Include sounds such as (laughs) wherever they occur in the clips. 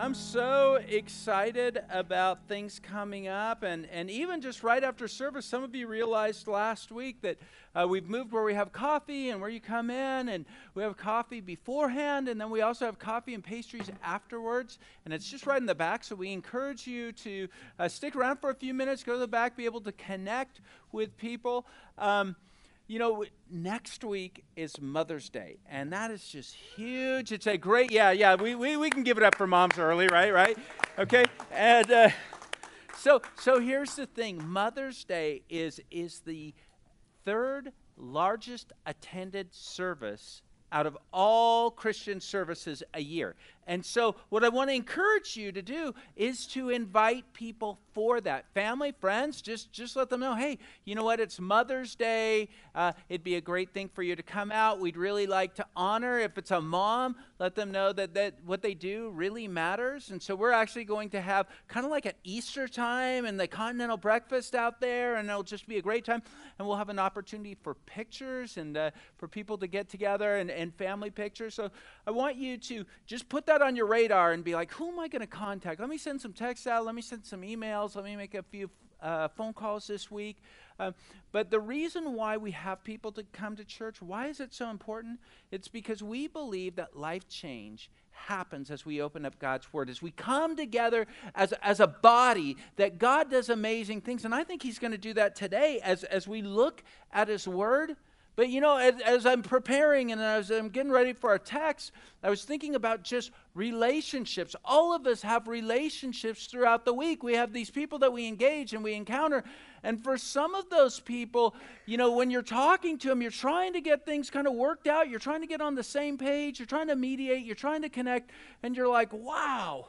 I'm so excited about things coming up. And, and even just right after service, some of you realized last week that uh, we've moved where we have coffee and where you come in, and we have coffee beforehand, and then we also have coffee and pastries afterwards. And it's just right in the back. So we encourage you to uh, stick around for a few minutes, go to the back, be able to connect with people. Um, you know, next week is Mother's Day, and that is just huge. It's a great, yeah, yeah, we, we, we can give it up for moms early, right? Right? Okay? And uh, so, so here's the thing Mother's Day is, is the third largest attended service out of all Christian services a year. And so, what I want to encourage you to do is to invite people for that. Family, friends, just, just let them know hey, you know what? It's Mother's Day. Uh, it'd be a great thing for you to come out. We'd really like to honor. If it's a mom, let them know that, that what they do really matters. And so, we're actually going to have kind of like an Easter time and the continental breakfast out there, and it'll just be a great time. And we'll have an opportunity for pictures and uh, for people to get together and, and family pictures. So, I want you to just put that on your radar and be like, who am I going to contact? Let me send some texts out. Let me send some emails. Let me make a few uh, phone calls this week. Uh, but the reason why we have people to come to church, why is it so important? It's because we believe that life change happens as we open up God's Word, as we come together as, as a body, that God does amazing things. And I think He's going to do that today as, as we look at His Word. But you know, as, as, I'm preparing and as I'm getting ready for our text, I was thinking about just relationships. All of us have relationships throughout the week. We have these people that we engage and we encounter. And for some of those people, you know, when you're talking to them, you're trying to get things kind of worked out. You're trying to get on the same page. You're trying to mediate. You're trying to connect. And you're like, wow,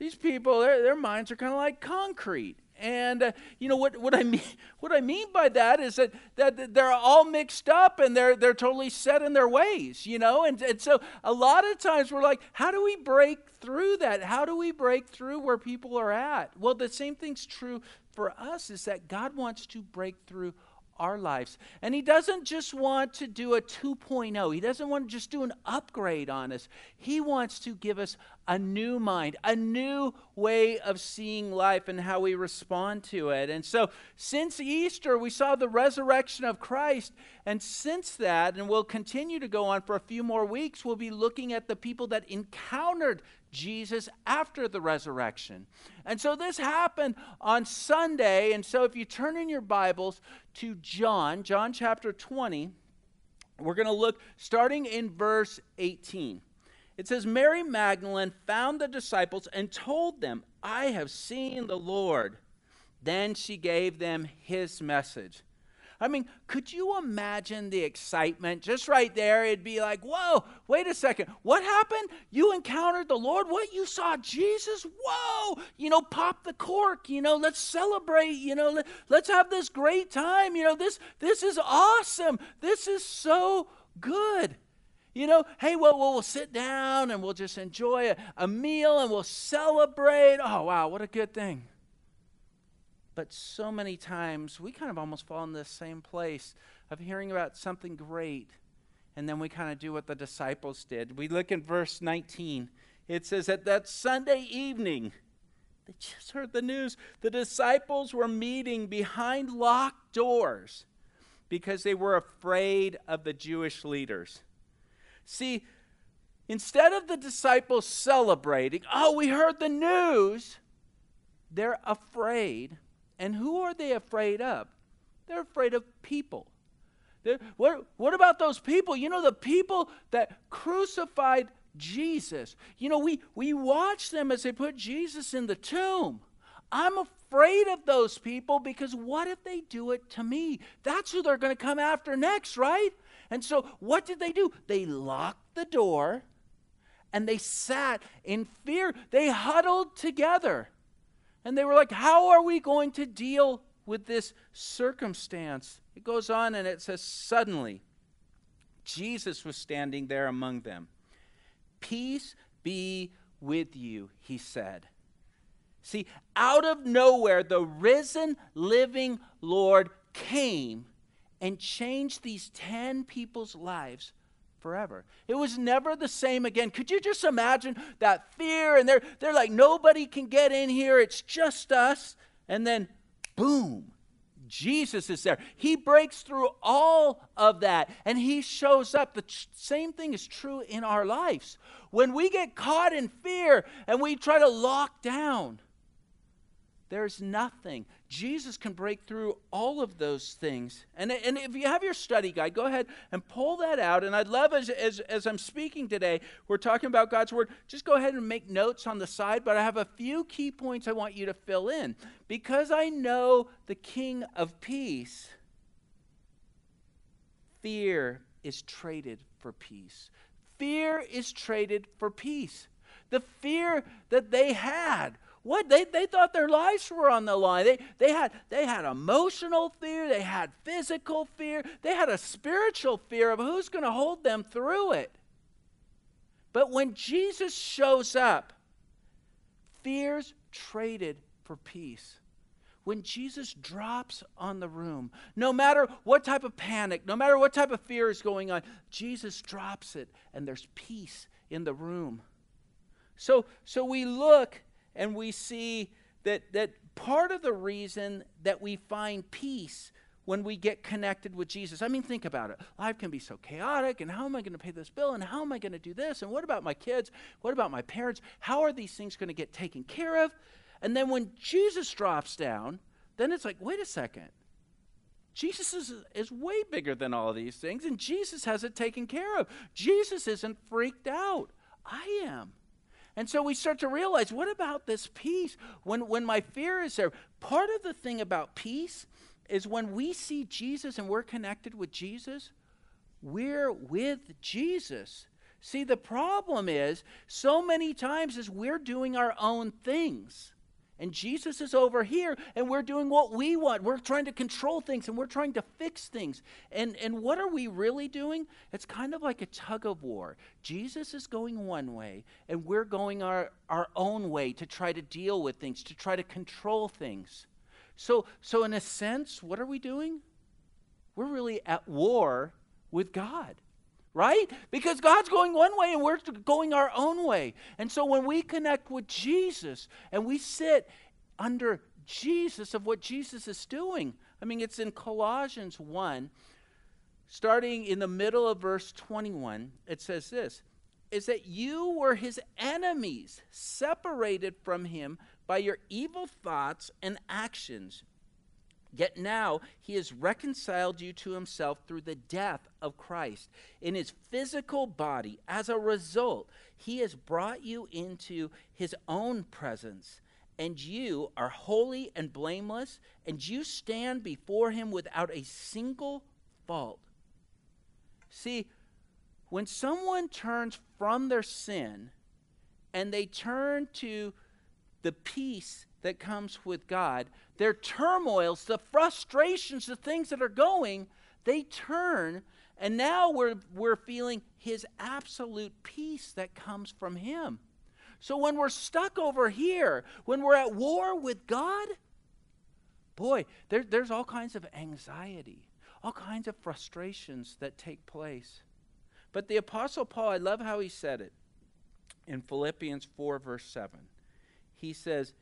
these people, their, their minds are kind of like concrete. And uh, you know what, what I mean (laughs) what I mean by that is that, that they're all mixed up and they're they're totally set in their ways, you know? And, and so a lot of times we're like, how do we break through that? How do we break through where people are at? Well, the same thing's true for us is that God wants to break through our lives. And He doesn't just want to do a 2.0, He doesn't want to just do an upgrade on us. He wants to give us a new mind, a new way of seeing life and how we respond to it. And so, since Easter, we saw the resurrection of Christ. And since that, and we'll continue to go on for a few more weeks, we'll be looking at the people that encountered Jesus after the resurrection. And so this happened on Sunday. And so if you turn in your Bibles to John, John chapter 20, we're going to look starting in verse 18. It says, Mary Magdalene found the disciples and told them, I have seen the Lord. Then she gave them his message. I mean, could you imagine the excitement just right there? It'd be like, whoa, wait a second. What happened? You encountered the Lord? What? You saw Jesus? Whoa! You know, pop the cork. You know, let's celebrate. You know, let, let's have this great time. You know, this, this is awesome. This is so good. You know, hey, well, we'll, we'll sit down and we'll just enjoy a, a meal and we'll celebrate. Oh, wow, what a good thing. But so many times we kind of almost fall in this same place of hearing about something great, and then we kind of do what the disciples did. We look in verse 19. It says that that Sunday evening, they just heard the news. The disciples were meeting behind locked doors because they were afraid of the Jewish leaders. See, instead of the disciples celebrating, oh, we heard the news, they're afraid and who are they afraid of? They're afraid of people. What, what about those people? You know, the people that crucified Jesus. You know, we, we watch them as they put Jesus in the tomb. I'm afraid of those people because what if they do it to me? That's who they're going to come after next, right? And so what did they do? They locked the door and they sat in fear. They huddled together. And they were like, How are we going to deal with this circumstance? It goes on and it says, Suddenly, Jesus was standing there among them. Peace be with you, he said. See, out of nowhere, the risen, living Lord came and changed these 10 people's lives forever. It was never the same again. Could you just imagine that fear? And they're, they're like, nobody can get in here, it's just us. And then, boom, Jesus is there. He breaks through all of that and he shows up. The same thing is true in our lives. When we get caught in fear and we try to lock down, there's nothing. Jesus can break through all of those things. And, and if you have your study guide, go ahead and pull that out. And I'd love, as, as, as I'm speaking today, we're talking about God's Word, just go ahead and make notes on the side. But I have a few key points I want you to fill in. Because I know the King of Peace, fear is traded for peace. Fear is traded for peace. The fear that they had what they, they thought their lives were on the line. They, they, had, they had emotional fear, they had physical fear, they had a spiritual fear of who's going to hold them through it. But when Jesus shows up, fears traded for peace. When Jesus drops on the room, no matter what type of panic, no matter what type of fear is going on, Jesus drops it and there's peace in the room. So, so we look and we see that, that part of the reason that we find peace when we get connected with Jesus. I mean, think about it. Life can be so chaotic, and how am I going to pay this bill? And how am I going to do this? And what about my kids? What about my parents? How are these things going to get taken care of? And then when Jesus drops down, then it's like, wait a second. Jesus is, is way bigger than all these things, and Jesus has it taken care of. Jesus isn't freaked out. I am. And so we start to realize what about this peace when, when my fear is there? Part of the thing about peace is when we see Jesus and we're connected with Jesus, we're with Jesus. See, the problem is so many times as we're doing our own things. And Jesus is over here, and we're doing what we want. We're trying to control things and we're trying to fix things. And, and what are we really doing? It's kind of like a tug of war. Jesus is going one way, and we're going our, our own way to try to deal with things, to try to control things. So, so, in a sense, what are we doing? We're really at war with God right? Because God's going one way and we're going our own way. And so when we connect with Jesus and we sit under Jesus of what Jesus is doing, I mean, it's in Colossians 1, starting in the middle of verse 21, it says this is that you were his enemies, separated from him by your evil thoughts and actions. Yet now he has reconciled you to himself through the death of Christ in his physical body. As a result, he has brought you into his own presence, and you are holy and blameless, and you stand before him without a single fault. See, when someone turns from their sin and they turn to the peace that comes with God, their turmoils, the frustrations, the things that are going, they turn, and now we're, we're feeling His absolute peace that comes from Him. So when we're stuck over here, when we're at war with God, boy, there, there's all kinds of anxiety, all kinds of frustrations that take place. But the Apostle Paul, I love how he said it in Philippians 4, verse 7. He says,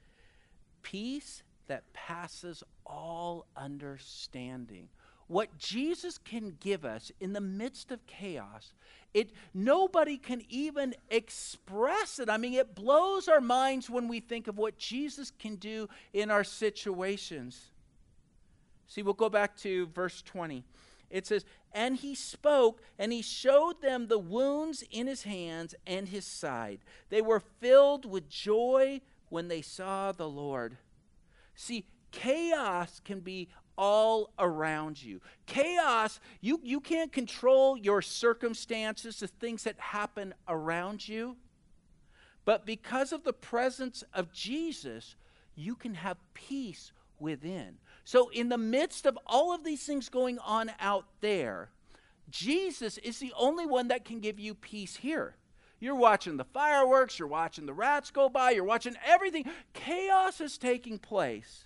Peace that passes all understanding. What Jesus can give us in the midst of chaos, it nobody can even express it. I mean, it blows our minds when we think of what Jesus can do in our situations. See, we'll go back to verse 20. It says, And he spoke, and he showed them the wounds in his hands and his side. They were filled with joy when they saw the Lord. See, chaos can be all around you. Chaos, you, you can't control your circumstances, the things that happen around you. But because of the presence of Jesus, you can have peace within. So, in the midst of all of these things going on out there, Jesus is the only one that can give you peace here. You're watching the fireworks, you're watching the rats go by, you're watching everything. Chaos is taking place.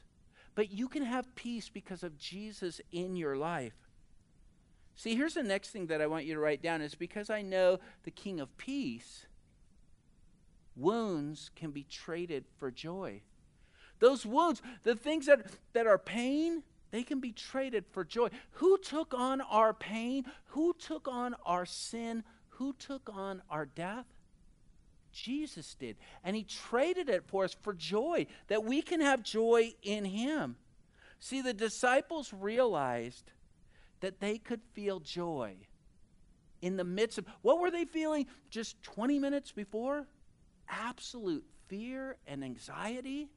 But you can have peace because of Jesus in your life. See, here's the next thing that I want you to write down is because I know the King of Peace, wounds can be traded for joy. Those wounds, the things that, that are pain, they can be traded for joy. Who took on our pain? Who took on our sin? Who took on our death? Jesus did. And he traded it for us for joy, that we can have joy in him. See, the disciples realized that they could feel joy in the midst of what were they feeling just 20 minutes before? Absolute fear and anxiety.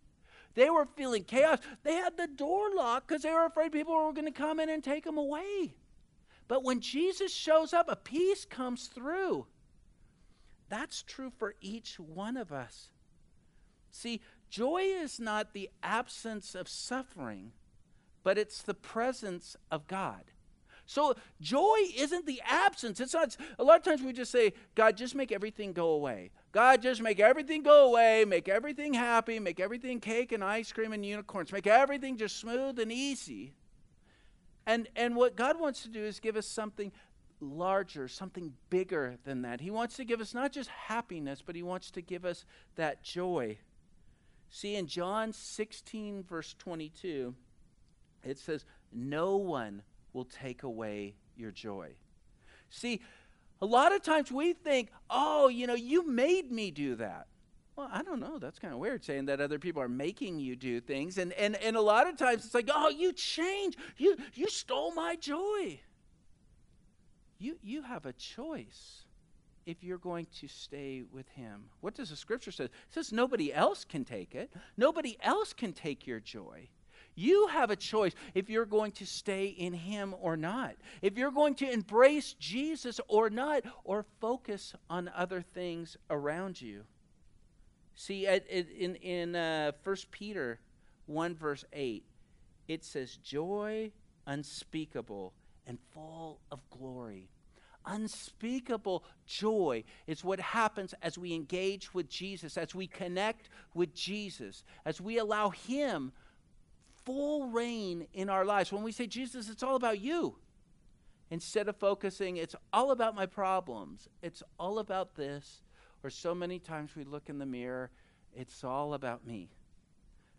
They were feeling chaos. They had the door locked because they were afraid people were going to come in and take them away. But when Jesus shows up, a peace comes through. That's true for each one of us. See, joy is not the absence of suffering, but it's the presence of God. So joy isn't the absence. It's not a lot of times we just say, God, just make everything go away. God, just make everything go away, make everything happy, make everything cake and ice cream and unicorns, make everything just smooth and easy. And and what God wants to do is give us something larger, something bigger than that. He wants to give us not just happiness, but he wants to give us that joy. See in John 16 verse 22, it says, "No one will take away your joy." See, a lot of times we think, oh, you know, you made me do that. Well, I don't know. That's kind of weird saying that other people are making you do things. And, and, and a lot of times it's like, oh, you changed. You, you stole my joy. You, you have a choice if you're going to stay with him. What does the scripture say? It says nobody else can take it. Nobody else can take your joy. You have a choice if you're going to stay in Him or not, if you're going to embrace Jesus or not, or focus on other things around you. See, at, at, in, in uh, 1 Peter 1, verse 8, it says, Joy unspeakable and full of glory. Unspeakable joy is what happens as we engage with Jesus, as we connect with Jesus, as we allow Him full reign in our lives. When we say, Jesus, it's all about you, instead of focusing, it's all about my problems, it's all about this, or so many times we look in the mirror, it's all about me.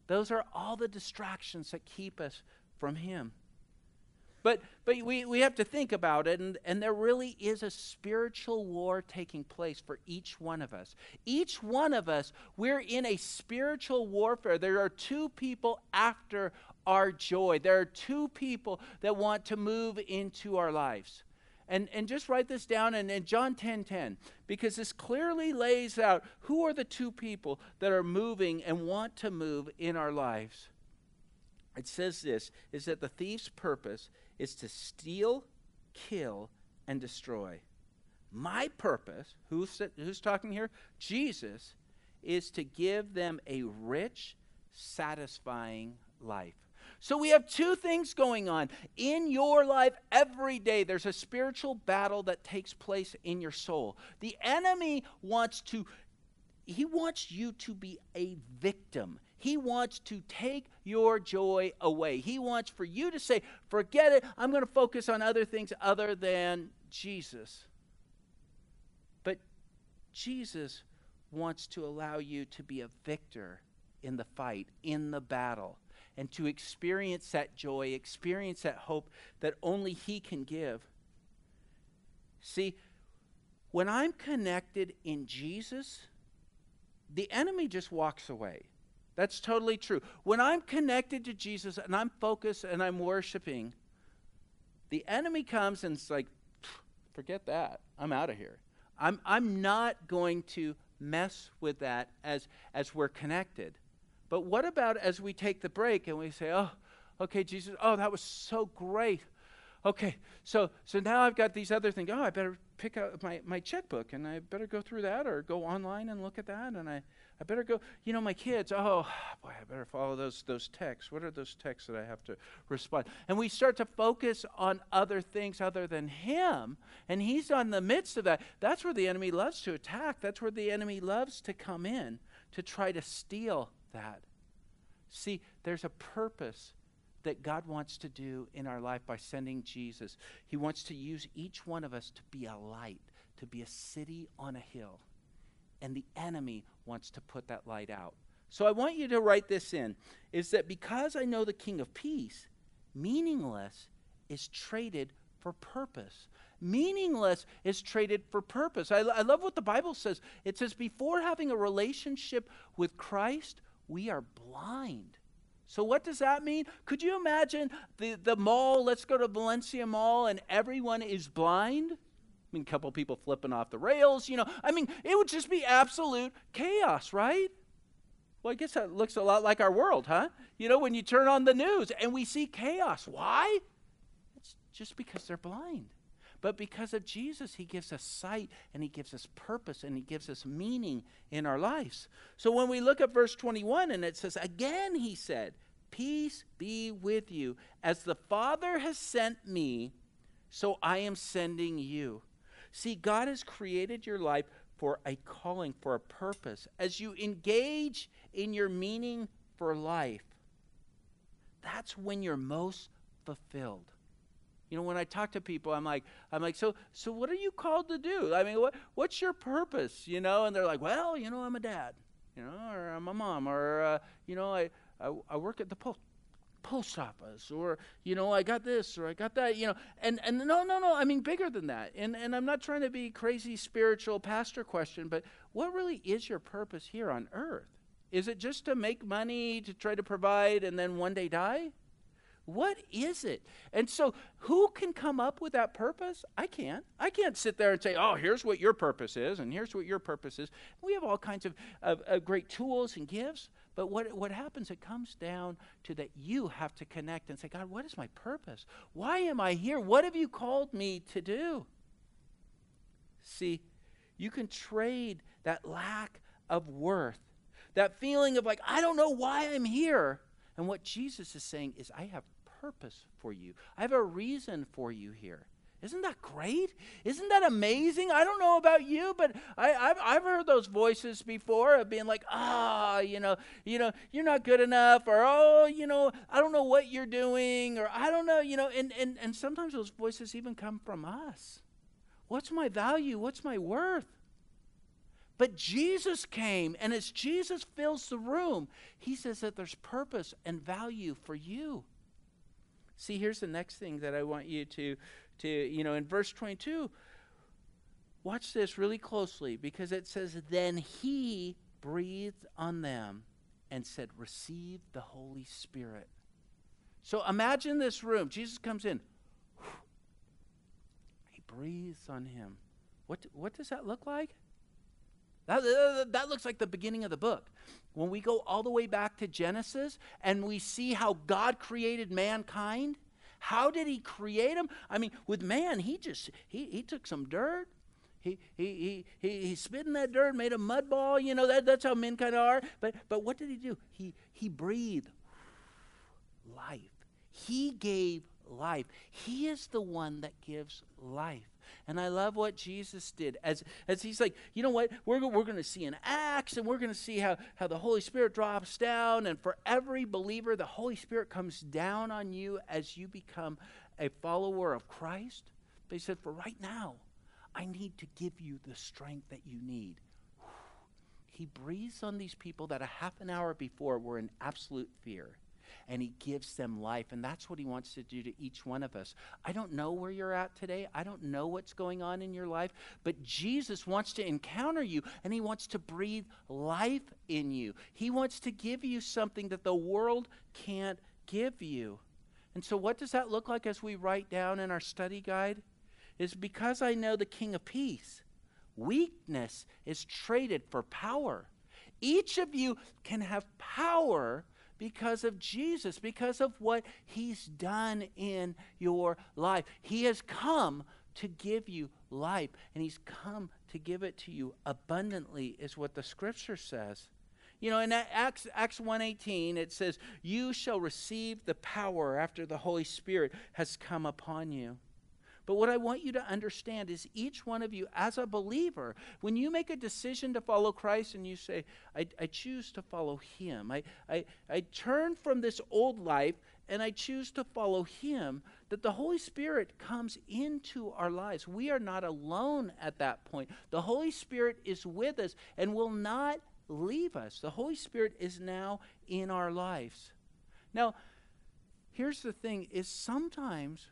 Those are all the distractions that keep us from Him. But, but we, we have to think about it, and, and there really is a spiritual war taking place for each one of us. Each one of us, we're in a spiritual warfare. There are two people after our joy, there are two people that want to move into our lives. And, and just write this down in, in John 10 10, because this clearly lays out who are the two people that are moving and want to move in our lives. It says this is that the thief's purpose is to steal, kill, and destroy. My purpose, who's, who's talking here? Jesus, is to give them a rich, satisfying life. So we have two things going on. In your life, every day, there's a spiritual battle that takes place in your soul. The enemy wants to, he wants you to be a victim. He wants to take your joy away. He wants for you to say, forget it, I'm going to focus on other things other than Jesus. But Jesus wants to allow you to be a victor in the fight, in the battle, and to experience that joy, experience that hope that only He can give. See, when I'm connected in Jesus, the enemy just walks away. That's totally true. When I'm connected to Jesus and I'm focused and I'm worshiping, the enemy comes and it's like, forget that. I'm out of here. I'm, I'm not going to mess with that as, as we're connected. But what about as we take the break and we say, oh, okay, Jesus, oh, that was so great. Okay, so so now I've got these other things. Oh, I better pick out my, my checkbook and I better go through that or go online and look at that and I I better go. You know, my kids. Oh, boy, I better follow those those texts. What are those texts that I have to respond? And we start to focus on other things other than Him, and He's on the midst of that. That's where the enemy loves to attack. That's where the enemy loves to come in to try to steal that. See, there's a purpose that God wants to do in our life by sending Jesus. He wants to use each one of us to be a light, to be a city on a hill. And the enemy wants to put that light out. So I want you to write this in is that because I know the King of Peace, meaningless is traded for purpose. Meaningless is traded for purpose. I, I love what the Bible says. It says, before having a relationship with Christ, we are blind. So, what does that mean? Could you imagine the, the mall? Let's go to Valencia Mall, and everyone is blind? I mean, a couple people flipping off the rails, you know. I mean, it would just be absolute chaos, right? Well, I guess that looks a lot like our world, huh? You know, when you turn on the news and we see chaos. Why? It's just because they're blind. But because of Jesus, He gives us sight and He gives us purpose and He gives us meaning in our lives. So when we look at verse 21 and it says, Again, He said, Peace be with you. As the Father has sent me, so I am sending you. See, God has created your life for a calling, for a purpose. As you engage in your meaning for life, that's when you're most fulfilled. You know, when I talk to people, I'm like, I'm like, so, so what are you called to do? I mean, what, what's your purpose? You know, and they're like, well, you know, I'm a dad, you know, or I'm a mom, or uh, you know, I, I, I work at the post post office or you know i got this or i got that you know and and no no no i mean bigger than that and and i'm not trying to be crazy spiritual pastor question but what really is your purpose here on earth is it just to make money to try to provide and then one day die what is it? And so, who can come up with that purpose? I can't. I can't sit there and say, oh, here's what your purpose is, and here's what your purpose is. We have all kinds of, of, of great tools and gifts, but what, what happens, it comes down to that you have to connect and say, God, what is my purpose? Why am I here? What have you called me to do? See, you can trade that lack of worth, that feeling of like, I don't know why I'm here. And what Jesus is saying is, I have purpose for you. I have a reason for you here. Isn't that great? Isn't that amazing? I don't know about you, but I, have I've heard those voices before of being like, ah, you know, you know, you're not good enough, or oh, you know, I don't know what you're doing, or I don't know, you know, and, and, and sometimes those voices even come from us. What's my value? What's my worth? But Jesus came, and as Jesus fills the room, he says that there's purpose and value for you. See, here's the next thing that I want you to, to you know, in verse 22, watch this really closely because it says, Then he breathed on them and said, Receive the Holy Spirit. So imagine this room. Jesus comes in. He breathes on him. What, what does that look like? That, that looks like the beginning of the book. When we go all the way back to Genesis and we see how God created mankind, how did he create him? I mean, with man, he just he, he took some dirt. He, he, he, he, he spit in that dirt, made a mud ball. You know, that, that's how men kind of are. But, but what did he do? He, he breathed life. He gave life. He is the one that gives life. And I love what Jesus did. As, as he's like, you know what? We're, we're going to see an Acts and we're going to see how, how the Holy Spirit drops down. And for every believer, the Holy Spirit comes down on you as you become a follower of Christ. But he said, for right now, I need to give you the strength that you need. He breathes on these people that a half an hour before were in absolute fear and He gives them life. And that's what He wants to do to each one of us. I don't know where you're at today, I don't know what's going on in your life, but Jesus wants to encounter you and He wants to breathe life in you. He wants to give you something that the world can't give you. And so, what does that look like as we write down in our study guide? Is because I know the King of Peace, weakness is traded for power. Each of you can have power because of Jesus, because of what He's done in your life. He has come to give you life, and He's come to give it to you abundantly, is what the Scripture says. You know, in Acts, Acts 1.18, it says, You shall receive the power after the Holy Spirit has come upon you. But what I want you to understand is each one of you, as a believer, when you make a decision to follow Christ and you say, I, I choose to follow Him, I, I, I turn from this old life and I choose to follow Him, that the Holy Spirit comes into our lives. We are not alone at that point. The Holy Spirit is with us and will not leave us. The Holy Spirit is now in our lives. Now, here's the thing is sometimes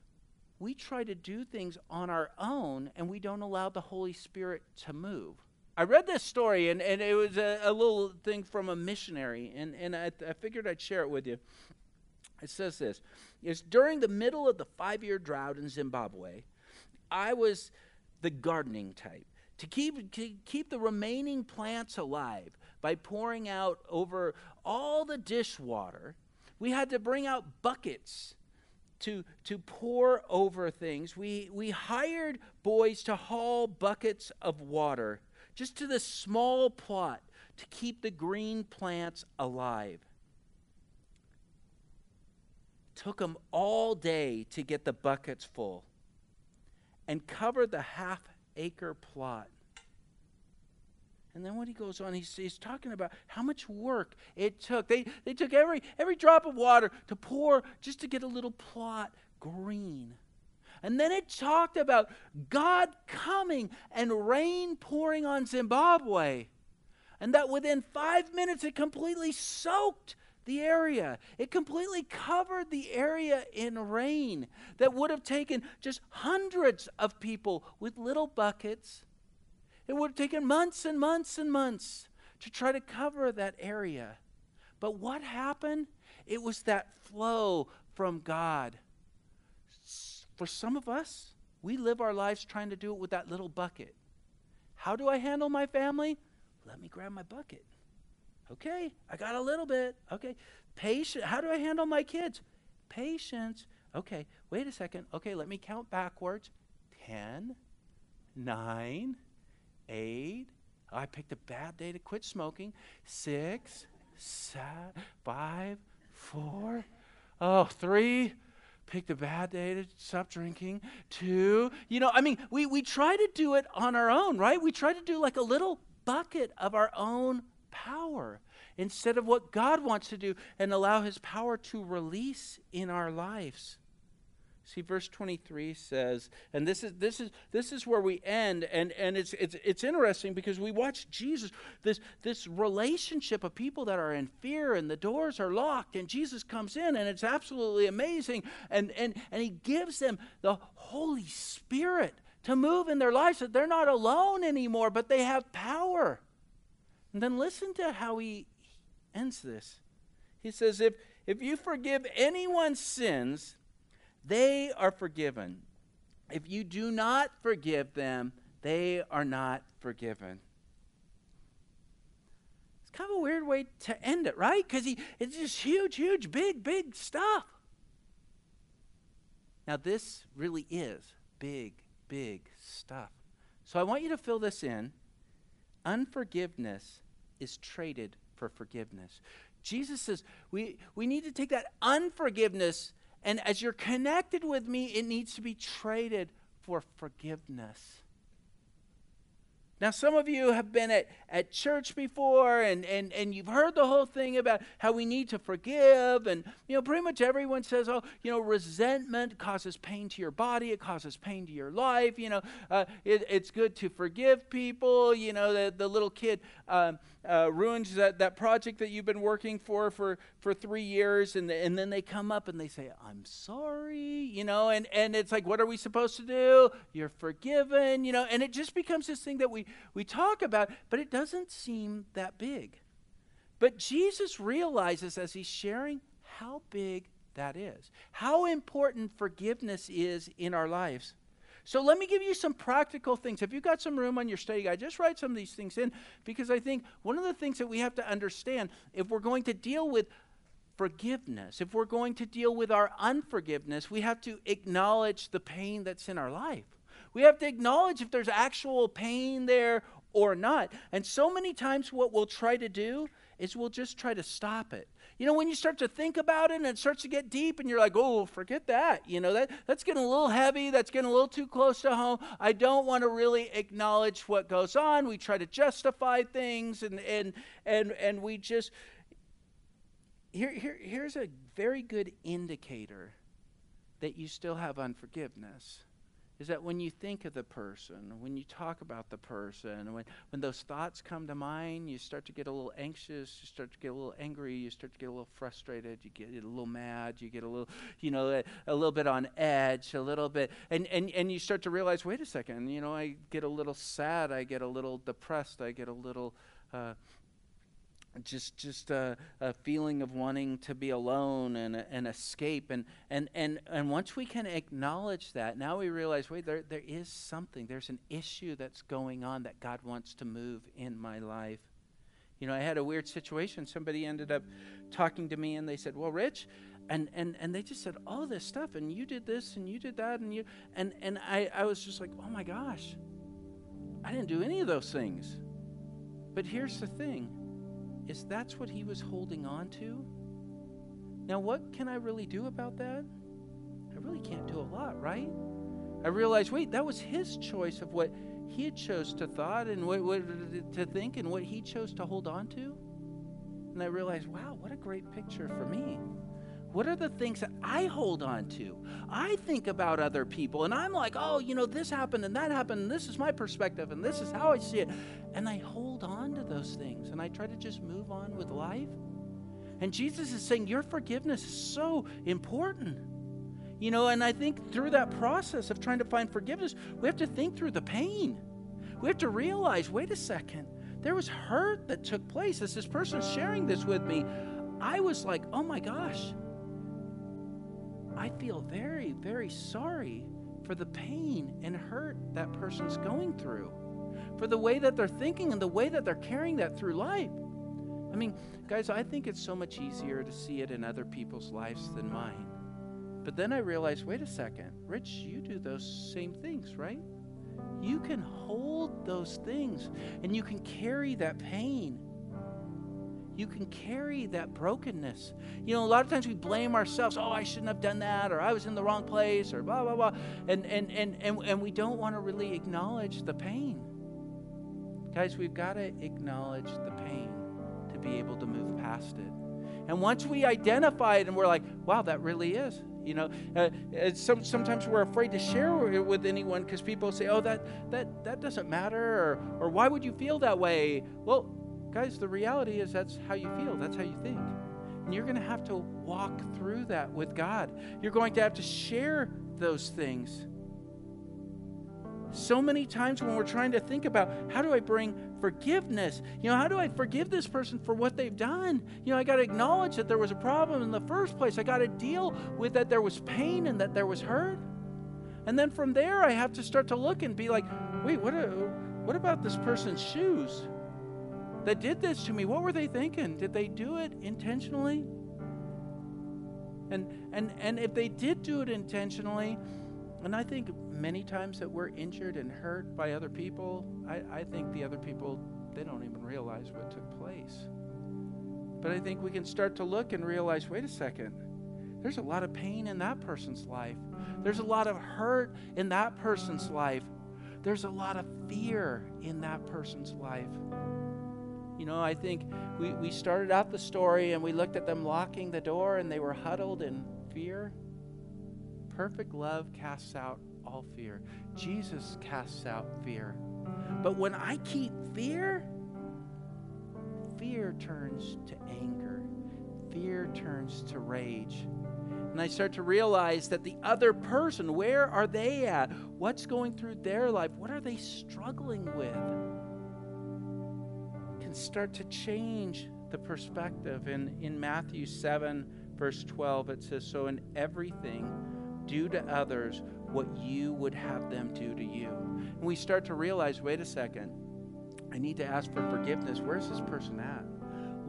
we try to do things on our own and we don't allow the Holy Spirit to move. I read this story, and, and it was a, a little thing from a missionary, and, and I, I figured I'd share it with you. It says this It's during the middle of the five year drought in Zimbabwe, I was the gardening type. To keep, to keep the remaining plants alive by pouring out over all the dishwater, we had to bring out buckets to, to pour over things. We, we hired boys to haul buckets of water just to the small plot to keep the green plants alive. Took them all day to get the buckets full and covered the half acre plot. And then when he goes on, he's, he's talking about how much work it took. They, they took every, every drop of water to pour just to get a little plot green. And then it talked about God coming and rain pouring on Zimbabwe. And that within five minutes it completely soaked the area. It completely covered the area in rain that would have taken just hundreds of people with little buckets it would have taken months and months and months to try to cover that area. But what happened? It was that flow from God. For some of us, we live our lives trying to do it with that little bucket. How do I handle my family? Let me grab my bucket. Okay, I got a little bit. Okay, patience. How do I handle my kids? Patience. Okay, wait a second. Okay, let me count backwards. Ten, nine, eight. I picked a bad day to quit smoking. Six, seven, five, four, oh, three. Picked a bad day to stop drinking. Two. You know, I mean, we, we try to do it on our own, right? We try to do like a little bucket of our own power instead of what God wants to do and allow His power to release in our lives. See, verse 23 says, and this is this is this is where we end, and, and it's it's it's interesting because we watch Jesus, this this relationship of people that are in fear and the doors are locked, and Jesus comes in, and it's absolutely amazing, and and and he gives them the Holy Spirit to move in their lives, that they're not alone anymore, but they have power. And then listen to how he ends this. He says, if if you forgive anyone's sins, they are forgiven. If you do not forgive them, they are not forgiven. It's kind of a weird way to end it, right? Because it's just huge, huge, big, big stuff. Now, this really is big, big stuff. So I want you to fill this in. Unforgiveness is traded for forgiveness. Jesus says we, we need to take that unforgiveness and as you're connected with me, it needs to be traded for forgiveness. Now, some of you have been at, at church before and, and, and you've heard the whole thing about how we need to forgive. And, you know, pretty much everyone says, oh, you know, resentment causes pain to your body, it causes pain to your life. You know, uh, it, it's good to forgive people. You know, the, the little kid um, uh, ruins that, that project that you've been working for for, for three years. And, and then they come up and they say, I'm sorry, you know, and, and it's like, what are we supposed to do? You're forgiven, you know, and it just becomes this thing that we we talk about, but it doesn't seem that big. But Jesus realizes as he's sharing how big that is, how important forgiveness is in our lives. So let me give you some practical things. If you've got some room on your study guide, just write some of these things in because I think one of the things that we have to understand if we're going to deal with forgiveness, if we're going to deal with our unforgiveness, we have to acknowledge the pain that's in our life. We have to acknowledge if there's actual pain there or not. And so many times, what we'll try to do is we'll just try to stop it. You know, when you start to think about it and it starts to get deep and you're like, oh, forget that. You know, that, that's getting a little heavy. That's getting a little too close to home. I don't want to really acknowledge what goes on. We try to justify things and, and, and, and we just. Here, here, here's a very good indicator that you still have unforgiveness is that when you think of the person, when you talk about the person, when, when those thoughts come to mind, you start to get a little anxious, you start to get a little angry, you start to get a little frustrated, you get a little mad, you get a little, you know, a, a little bit on edge, a little bit, and, and, and you start to realize, wait a second, you know, I get a little sad, I get a little depressed, I get a little uh, just just a, a, feeling of wanting to be alone and, and escape. And, and and and once we can acknowledge that now we realize wait there there is something. There's an issue that's going on that God wants to move in my life. You know I had a weird situation. Somebody ended up talking to me and they said well Rich and and and they just said all this stuff and you did this and you did that and you and and I I was just like oh my gosh. I didn't do any of those things. But here's the thing is that's what he was holding on to. Now, what can I really do about that? I really can't do a lot, right? I realized, wait, that was his choice of what he had chose to thought and what, what to think and what he chose to hold on to. And I realized, wow, what a great picture for me. What are the things that I hold on to? I think about other people and I'm like, oh, you know, this happened and that happened and this is my perspective and this is how I see it. And I hold on to those things and I try to just move on with life. And Jesus is saying, your forgiveness is so important. You know, and I think through that process of trying to find forgiveness, we have to think through the pain. We have to realize wait a second, there was hurt that took place. As this person sharing this with me, I was like, oh my gosh, I feel very, very sorry for the pain and hurt that person's going through, for the way that they're thinking and the way that they're carrying that through life. I mean, guys, I think it's so much easier to see it in other people's lives than mine. But then I realized wait a second, Rich, you do those same things, right? You can hold those things and you can carry that pain you can carry that brokenness. You know, a lot of times we blame ourselves. Oh, I shouldn't have done that, or I was in the wrong place, or blah, blah, blah. And, and, and, and, and we don't want to really acknowledge the pain. Guys, we've got to acknowledge the pain to be able to move past it. And once we identify it and we're like, wow, that really is. You know, uh, some, sometimes we're afraid to share it with anyone because people say, oh, that, that, that doesn't matter, or, or why would you feel that way? Well, Guys, the reality is that's how you feel, that's how you think. And you're going to have to walk through that with God. You're going to have to share those things. So many times when we're trying to think about how do I bring forgiveness? You know, how do I forgive this person for what they've done? You know, I got to acknowledge that there was a problem in the first place. I got to deal with that there was pain and that there was hurt. And then from there, I have to start to look and be like, wait, what, uh, what about this person's shoes? That did this to me, what were they thinking? Did they do it intentionally? And and and if they did do it intentionally, and I think many times that we're injured and hurt by other people, I, I think the other people they don't even realize what took place. But I think we can start to look and realize, wait a second, there's a lot of pain in that person's life. There's a lot of hurt in that person's life. There's a lot of fear in that person's life. You know, I think we, we started out the story and we looked at them locking the door and they were huddled in fear. Perfect love casts out all fear. Jesus casts out fear. But when I keep fear, fear turns to anger, fear turns to rage. And I start to realize that the other person, where are they at? What's going through their life? What are they struggling with? Can start to change the perspective. In, in Matthew 7, verse 12, it says, So in everything, do to others what you would have them do to you. And we start to realize wait a second, I need to ask for forgiveness. Where's this person at?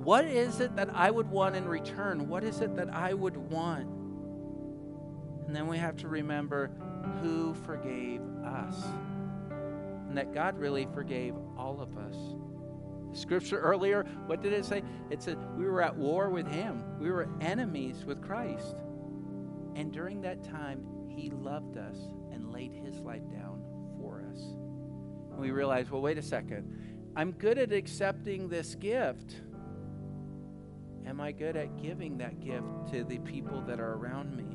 What is it that I would want in return? What is it that I would want? And then we have to remember who forgave us. And that God really forgave all of us Scripture earlier, what did it say? It said we were at war with him. We were enemies with Christ. And during that time, he loved us and laid his life down for us. And we realized, well, wait a second. I'm good at accepting this gift. Am I good at giving that gift to the people that are around me?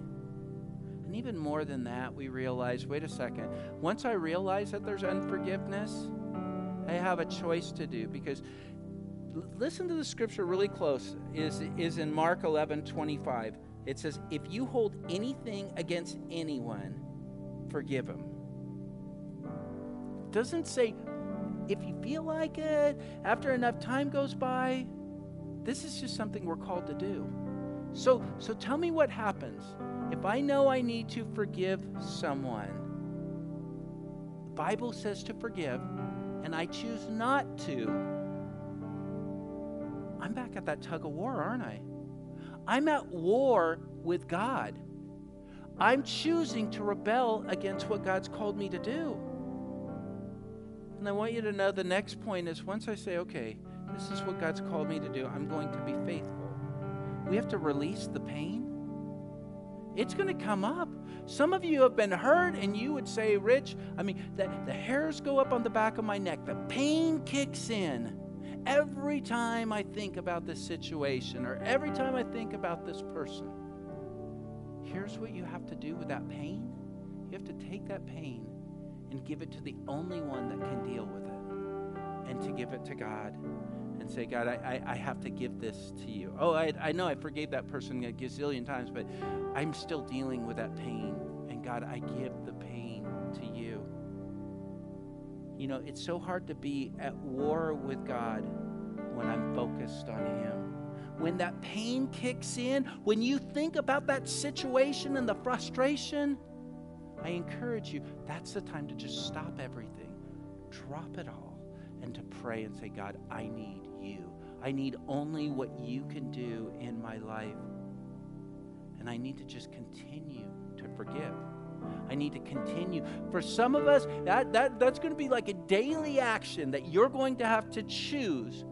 And even more than that, we realize wait a second. Once I realize that there's unforgiveness, I have a choice to do because listen to the scripture really close. Is is in Mark 11 25 it says if you hold anything against anyone forgive it doesn't say if you feel like it after enough time goes by this is just something we're called to do. So so tell me what happens. If I know I need to forgive someone the Bible says to forgive and I choose not to, I'm back at that tug of war, aren't I? I'm at war with God. I'm choosing to rebel against what God's called me to do. And I want you to know the next point is once I say, okay, this is what God's called me to do, I'm going to be faithful. We have to release the pain. It's going to come up. Some of you have been hurt, and you would say, Rich, I mean, the, the hairs go up on the back of my neck. The pain kicks in every time I think about this situation or every time I think about this person. Here's what you have to do with that pain you have to take that pain and give it to the only one that can deal with it, and to give it to God and say, God, I, I, I have to give this to you. Oh, I, I know I forgave that person a gazillion times, but I'm still dealing with that pain. And God, I give the pain to you. You know, it's so hard to be at war with God when I'm focused on Him. When that pain kicks in, when you think about that situation and the frustration, I encourage you, that's the time to just stop everything, drop it all, and to pray and say, God, I need you. I need only what you can do in my life. And I need to just continue to forgive. I need to continue. For some of us, that, that, that's going to be like a daily action that you're going to have to choose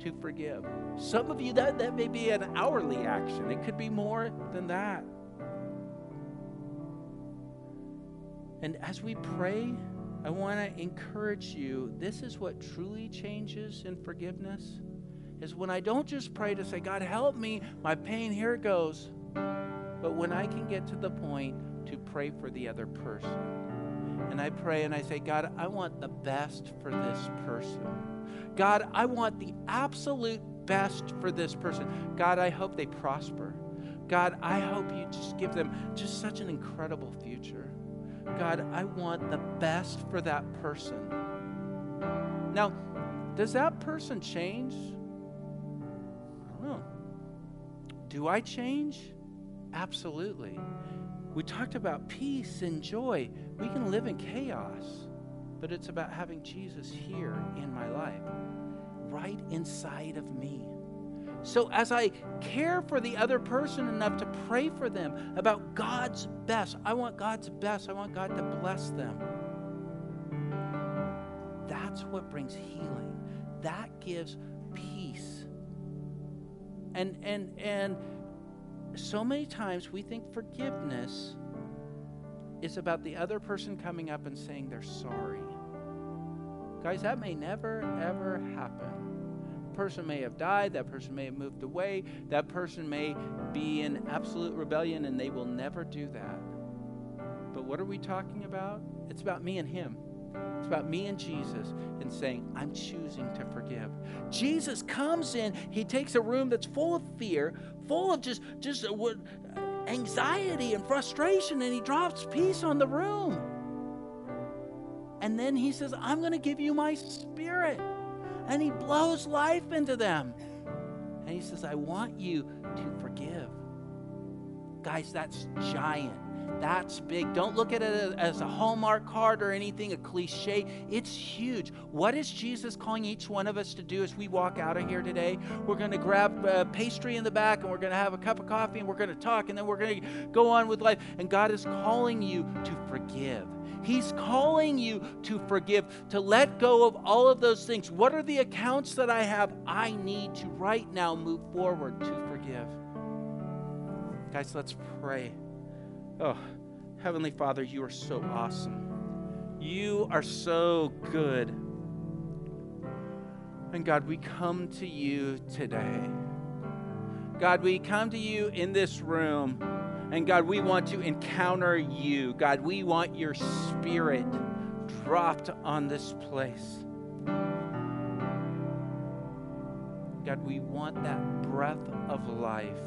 to forgive. Some of you, that, that may be an hourly action, it could be more than that. And as we pray, I want to encourage you this is what truly changes in forgiveness is when I don't just pray to say, God, help me, my pain, here it goes. But when I can get to the point to pray for the other person. And I pray and I say, God, I want the best for this person. God, I want the absolute best for this person. God, I hope they prosper. God, I hope you just give them just such an incredible future. God, I want the best for that person. Now, does that person change? I don't know. Do I change? Absolutely. We talked about peace and joy. We can live in chaos, but it's about having Jesus here in my life, right inside of me. So, as I care for the other person enough to pray for them about God's best, I want God's best. I want God to bless them. That's what brings healing. That gives peace. And and and so many times we think forgiveness is about the other person coming up and saying they're sorry. Guys, that may never ever happen person may have died, that person may have moved away, that person may be in absolute rebellion, and they will never do that. But what are we talking about? It's about me and him. It's about me and Jesus and saying, I'm choosing to forgive. Jesus comes in, he takes a room that's full of fear, full of just, just anxiety and frustration, and he drops peace on the room. And then he says, I'm going to give you my spirit and he blows life into them. And he says, I want you to forgive. Guys, that's giant. That's big. Don't look at it as a Hallmark card or anything, a cliche. It's huge. What is Jesus calling each one of us to do as we walk out of here today? We're going to grab pastry in the back and we're going to have a cup of coffee and we're going to talk and then we're going to go on with life. And God is calling you to forgive. He's calling you to forgive, to let go of all of those things. What are the accounts that I have? I need to right now move forward to forgive. Guys, let's pray. Oh, Heavenly Father, you are so awesome. You are so good. And God, we come to you today. God, we come to you in this room. And God, we want to encounter you. God, we want your spirit dropped on this place. God, we want that breath of life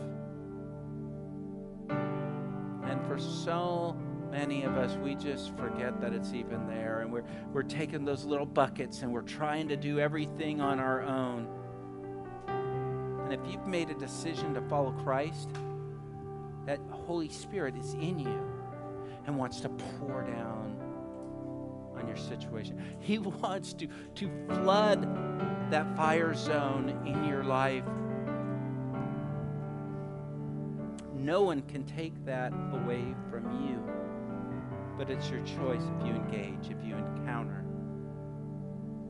and for so many of us, we just forget that it's even there. And we're, we're taking those little buckets and we're trying to do everything on our own. And if you've made a decision to follow Christ, that Holy Spirit is in you and wants to pour down on your situation. He (laughs) wants to, to flood that fire zone in your life No one can take that away from you. But it's your choice if you engage, if you encounter,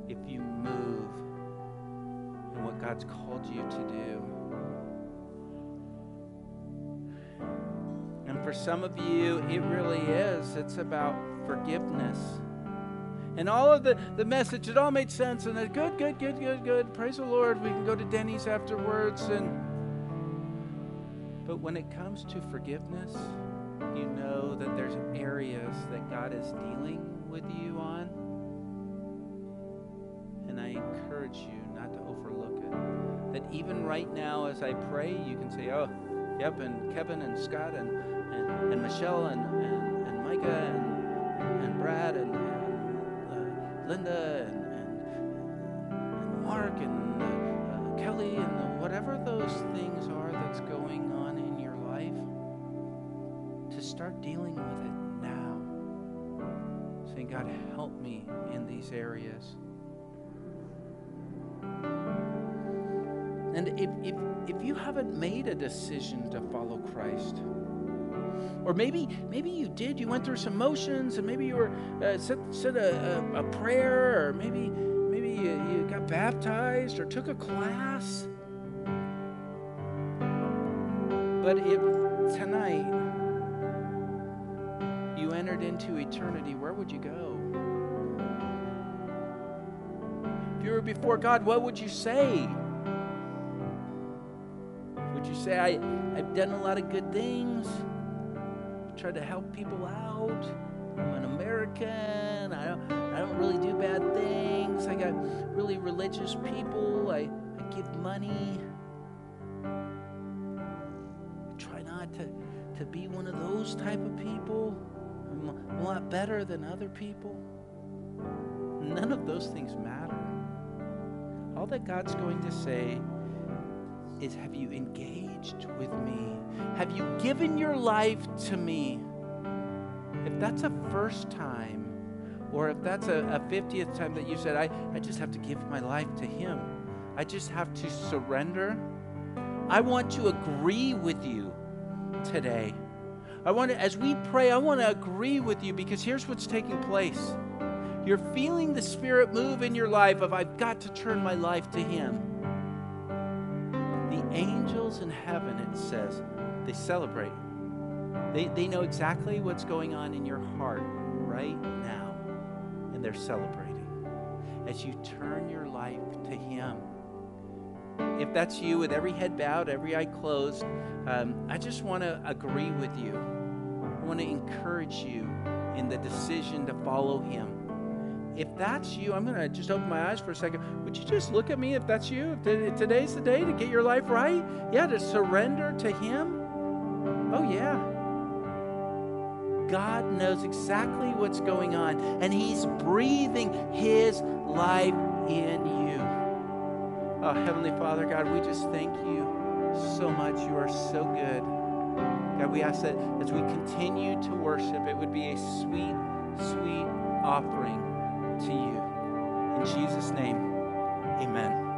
if you move in what God's called you to do. And for some of you, it really is. It's about forgiveness. And all of the, the message, it all made sense. And good, good, good, good, good. Praise the Lord. We can go to Denny's afterwards and but when it comes to forgiveness, you know that there's areas that God is dealing with you on. And I encourage you not to overlook it. That even right now, as I pray, you can say, oh, yep, and Kevin and Scott and, and, and Michelle and, and, and Micah and, and Brad and, and uh, Linda and, and, and Mark and uh, And whatever those things are that's going on in your life, to start dealing with it now. Saying, God, help me in these areas. And if, if, if you haven't made a decision to follow Christ, or maybe maybe you did, you went through some motions, and maybe you were uh, said, said a, a, a, prayer, or maybe maybe you, you got baptized or took a class. But if tonight you entered into eternity, where would you go? If you were before God, what would you say? Would you say, I, I've done a lot of good things, tried to help people out? I'm an American. I don't, I don't really do bad things. I got really religious people. I, I give money. I try not to, to be one of those type of people I'm a lot better than other people. None of those things matter. All that God's going to say is Have you engaged with me? Have you given your life to me? If that's a first time, or if that's a, a 50th time that you said, I, I just have to give my life to Him, I just have to surrender, I want to agree with you today. I want to, as we pray, I want to agree with you because here's what's taking place. You're feeling the Spirit move in your life of, I've got to turn my life to Him. The angels in heaven, it says, they celebrate. They, they know exactly what's going on in your heart right now, and they're celebrating as you turn your life to Him. If that's you, with every head bowed, every eye closed, um, I just want to agree with you. I want to encourage you in the decision to follow Him. If that's you, I'm going to just open my eyes for a second. Would you just look at me if that's you? If today's the day to get your life right? Yeah, to surrender to Him? Oh, yeah. God knows exactly what's going on, and He's breathing His life in you. Oh, Heavenly Father, God, we just thank you so much. You are so good. God, we ask that as we continue to worship, it would be a sweet, sweet offering to you. In Jesus' name, amen.